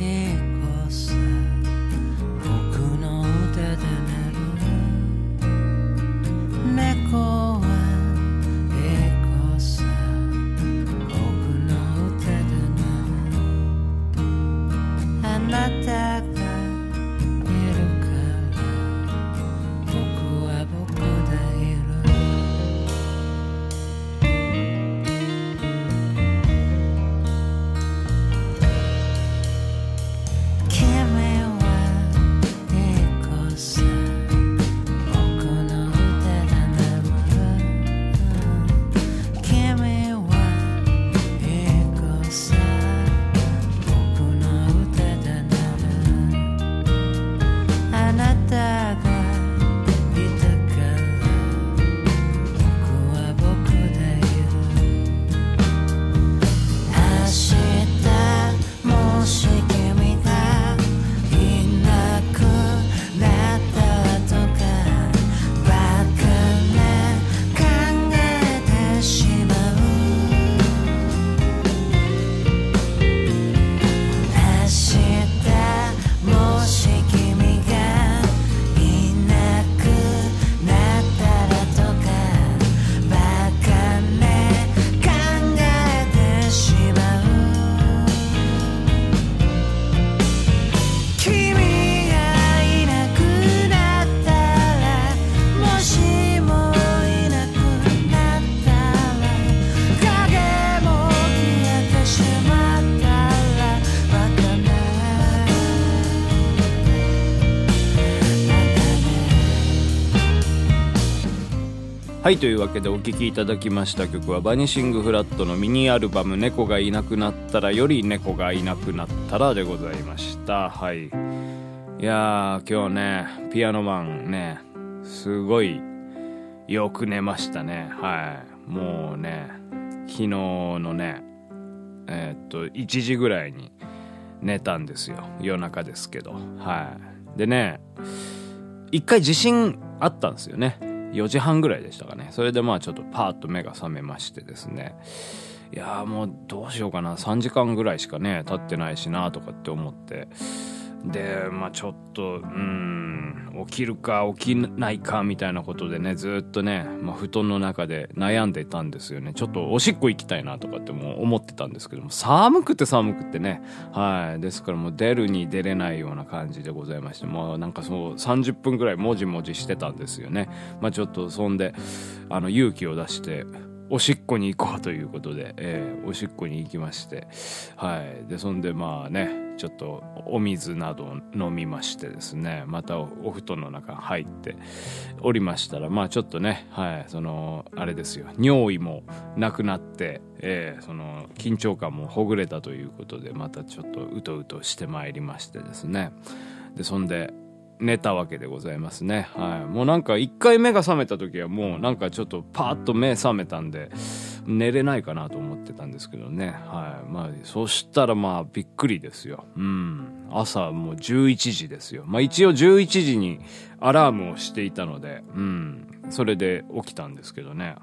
いい子さ僕の腕で寝る。猫はいというわけでお聴きいただきました曲はバニシングフラットのミニアルバム「猫がいなくなったら」より「猫がいなくなったら」でございました。はい。いやー今日ねピアノマンねすごいよく寝ましたね。はい。もうね昨日のねえーっと1時ぐらいに寝たんですよ。夜中ですけど。はい。でね一回地震あったんですよね。4時半ぐらいでしたかね。それでまあちょっとパーッと目が覚めましてですね。いやもうどうしようかな。3時間ぐらいしかね経ってないしなとかって思って。でまあちょっとうん。起きるか起きないかみたいなことでねずっとね、まあ、布団の中で悩んでたんですよね。ちょっとおしっこ行きたいなとかっても思ってたんですけども寒くて寒くてね。はい。ですからもう出るに出れないような感じでございましてもうなんかそう30分ぐらいもじもじしてたんですよね。まあちょっとそんであの勇気を出しておしっこに行こうということで、えーおしっこに行きまして。はい。でそんでまあねちょっとお水などを飲みましてですねまたお布団の中入っておりましたらまあちょっとねはいそのあれですよ尿意もなくなって、えーその緊張感もほぐれたということでまたちょっとうとうとしてまいりましてですねでそんで寝たわけでございますね。はい。もうなんか一回目が覚めた時はもうなんかちょっとパーッと目覚めたんで、寝れないかなと思ってたんですけどね。はい。まあ、そしたらまあびっくりですよ。うん。朝もう11時ですよ。まあ一応11時にアラームをしていたので、うん。それで起きたんですけどね。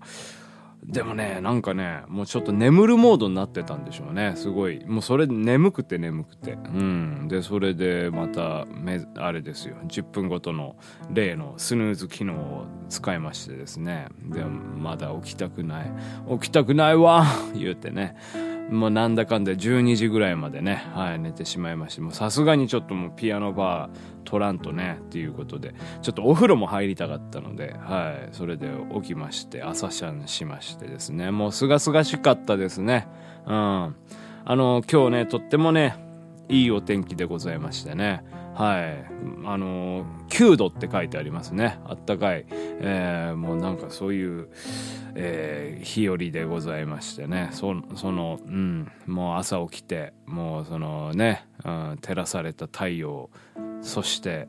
でもね、なんかね、もうちょっと眠るモードになってたんでしょうね。すごい。もうそれ眠くて眠くて。うん。で、それでまた、め、あれですよ。10分ごとの例のスヌーズ機能を使いましてですね。で、まだ起きたくない。起きたくないわ言うてね。もうなんだかんだ12時ぐらいまでね、はい、寝てしまいまして、もうさすがにちょっともうピアノバー取らんとね、っていうことで、ちょっとお風呂も入りたかったので、はい、それで起きまして、朝シャンしましてですね、もうすがすがしかったですね。うん。あの、今日ね、とってもね、いいお天気でございましてね。はい。あの、9度って書いてありますね。あったかい。えー、もうなんかそういう、えー、日和でございましてね。そその、うん、もう朝起きて、もうそのね、うん、照らされた太陽、そして、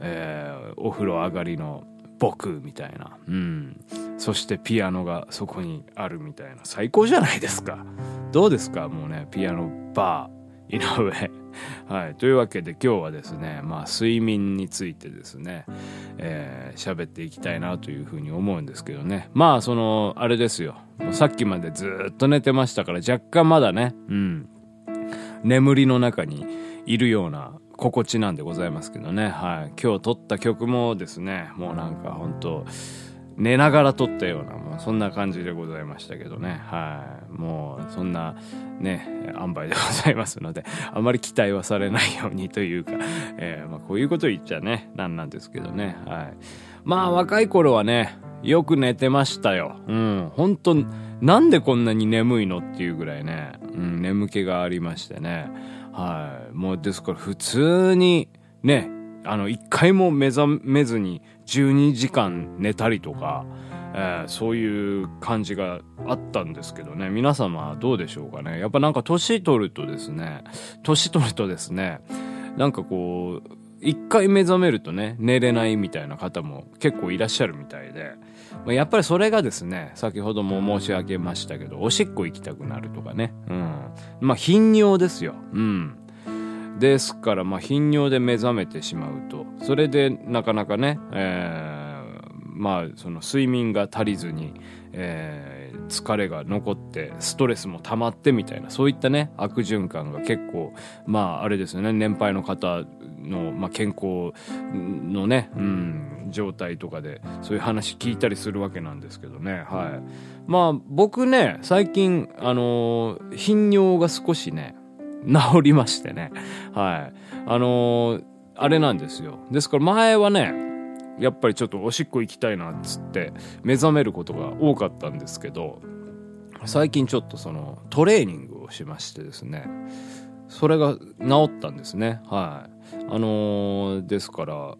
えー、お風呂上がりの僕みたいな。うん。そしてピアノがそこにあるみたいな。最高じゃないですか。どうですか？もうね、ピアノバー、井上。はい。というわけで今日はですね、まあ睡眠についてですね、えー喋っていきたいなというふうに思うんですけどね。まあその、あれですよ。さっきまでずっと寝てましたから若干まだね、うん。眠りの中にいるような心地なんでございますけどね。はい。今日撮った曲もですね、もうなんか本当寝ながら撮ったような、もうそんな感じでございましたけどね。はい。もうそんなね、塩梅でございますので、あまり期待はされないようにというか、えーまあこういうこと言っちゃね、なんなんですけどね。はい。まあ若い頃はね、よく寝てましたよ。うん。本当なんでこんなに眠いのっていうぐらいね、うん、眠気がありましてね。はい。もうですから普通にね、あの、一回も目覚めずに12時間寝たりとか、えーそういう感じがあったんですけどね。皆様どうでしょうかね。やっぱなんか年取るとですね、年取るとですね、なんかこう、一回目覚めるとね、寝れないみたいな方も結構いらっしゃるみたいで、やっぱりそれがですね、先ほども申し上げましたけど、おしっこ行きたくなるとかね。うん。まあ頻尿ですよ。うん。ですから、まあ頻尿で目覚めてしまうと、それでなかなかね、えーまあその睡眠が足りずに、えー疲れが残ってストレスも溜まってみたいなそういったね悪循環が結構まああれですよね年配の方の、まあ、健康のね、うん、状態とかでそういう話聞いたりするわけなんですけどねはい。まあ僕ね最近あの頻尿が少しね治りましてね。はい。あのーあれなんですよ。ですから前はねやっぱりちょっとおしっこ行きたいなっつって目覚めることが多かったんですけど最近ちょっとそのトレーニングをしましてですね。それが治ったんですね。はい。あのーですから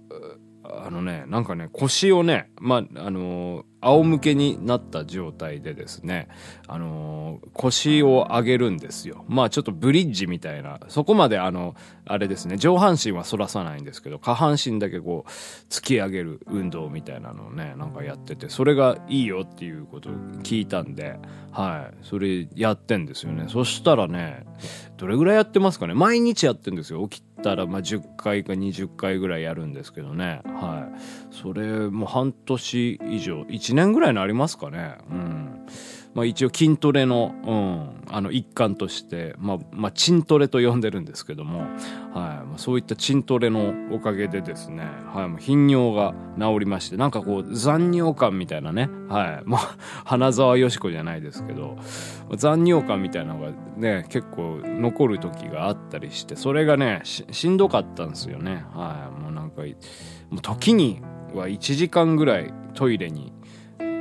あのねなんかね腰をねまああのー仰向けになった状態でですねあのー腰を上げるんですよ。まあちょっとブリッジみたいなそこまであのあれですね上半身は反らさないんですけど下半身だけこう突き上げる運動みたいなのをねなんかやっててそれがいいよっていうことを聞いたんではい。それやってんですよね。そしたらねどれぐらいやってますかね？毎日やってんですよ。起きたらまあ10回か20回ぐらいやるんですけどね。はい。それもう半年以上1年ぐらいになりますかね。うん。まあ一応筋トレの、うん、あの一環として、まあ、まあ、チントレと呼んでるんですけども、はい、そういったチントレのおかげでですね、はい、もう頻尿が治りまして、なんかこう残尿感みたいなね、はい、まあ、花沢よしこじゃないですけど、残尿感みたいなのがね、結構残る時があったりして、それがね、ししんどかったんですよね。はい、もうなんか、もう時には1時間ぐらいトイレに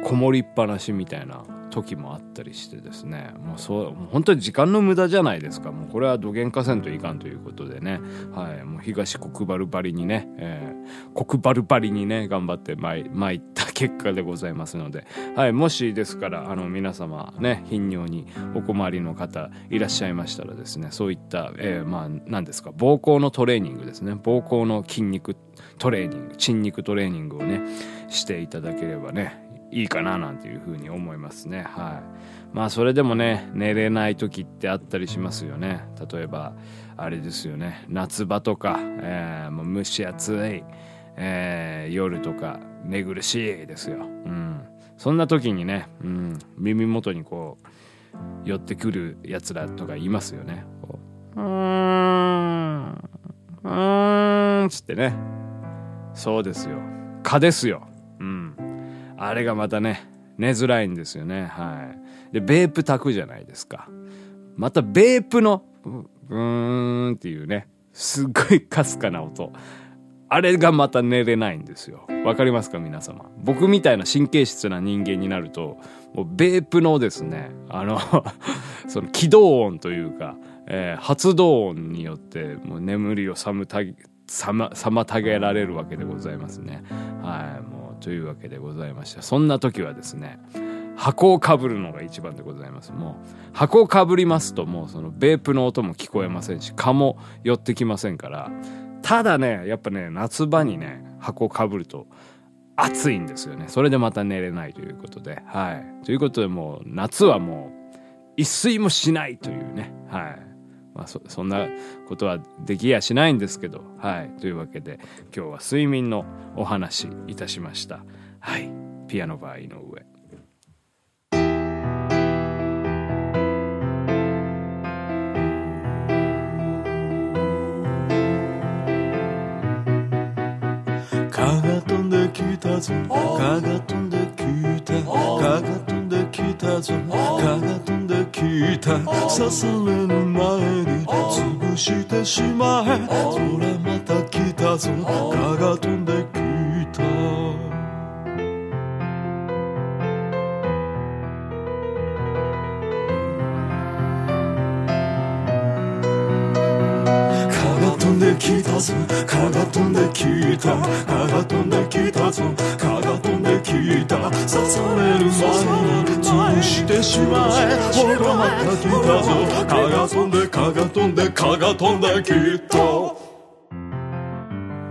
こもりっぱなしみたいな時もあったりしてですね。もうそうもう本当に時間の無駄じゃないですか。もうこれはどげんかせんといかんということでね、はい、もう東国原ばりにね、えー国原ばりにね頑張ってまい参った結果でございますので、はい、もしですからあの皆様ね頻尿にお困りの方いらっしゃいましたらですねそういった、えーまあ何ですか膀胱のトレーニングですね。膀胱の筋肉トレーニング筋肉トレーニングをねしていただければねいいかななんていうふうに思いますね。はい。まあそれでもね寝れない時ってあったりしますよね。例えばあれですよね。夏場とか、えーもう蒸し暑い、えー夜とか寝苦しいですよ。うん。そんな時にね、うん、耳元にこう寄ってくるやつらとかいますよね。こううーんうーんつってね。そうですよ。蚊ですよ。あれがまたね、寝づらいんですよね。はい。で、ベープ炊くじゃないですか。また、ベープの、うーんっていうね、すっごいかすかな音。あれがまた寝れないんですよ。わかりますか皆様。僕みたいな神経質な人間になると、もうベープのですね、あの、その起動音というか、えー発動音によってもう眠りを妨げさま妨げられるわけでございますね。はいもうというわけでございましたそんな時はですね箱をかぶるのが一番でございます。もう箱をかぶりますともうそのベープの音も聞こえませんし蚊も寄ってきませんからただねやっぱね夏場にね箱をかぶると暑いんですよね。それでまた寝れないということではい。ということでもう夏はもう一睡もしないというねはい。まあそそんなことはできやしないんですけどはい。というわけで今日は睡眠のお話いたしました。はい。ピアノバー井上。蚊が飛んできたぞ。蚊が飛んできた。蚊が飛んできたぞ。蚊が飛んできた。刺される前てしまえ。それまた来たぞ。蚊が飛んでききたぞ。蚊が飛んできた。蚊が飛んできたぞ。蚊が飛んできた。刺される前に潰してしまえ。ほらまた来た。ぞ蚊が飛んで蚊が飛んで蚊が飛んできた。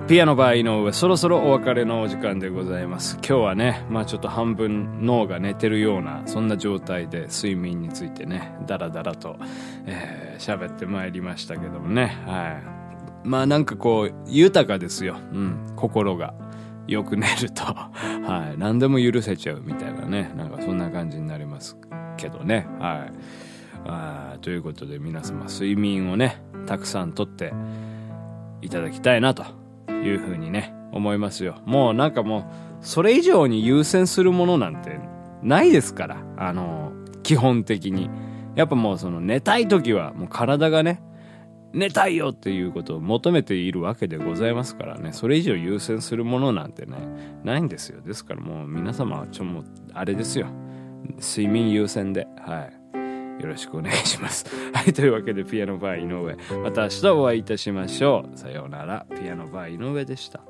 ピアノバー井上そろそろお別れのお時間でございます。今日はねまあちょっと半分脳が寝てるようなそんな状態で睡眠についてねダラダラとえー喋、ってまいりましたけどもね。はいまあなんかこう豊かですよ、うん、心がよく寝ると。はい。何でも許せちゃうみたいなね。なんかそんな感じになりますけどね。はい。ということで皆様睡眠をねたくさんとっていただきたいなというふうにね思いますよ。もうなんかもうそれ以上に優先するものなんてないですから。あの基本的に。やっぱもうその寝たい時はもう体がね寝たいよっていうことを求めているわけでございますからねそれ以上優先するものなんてねないんですよですからもう皆様はちょもうあれですよ睡眠優先ではいよろしくお願いします。はい、というわけでピアノバー井上。また明日お会いいたしましょう。さようなら。ピアノバー井上でした。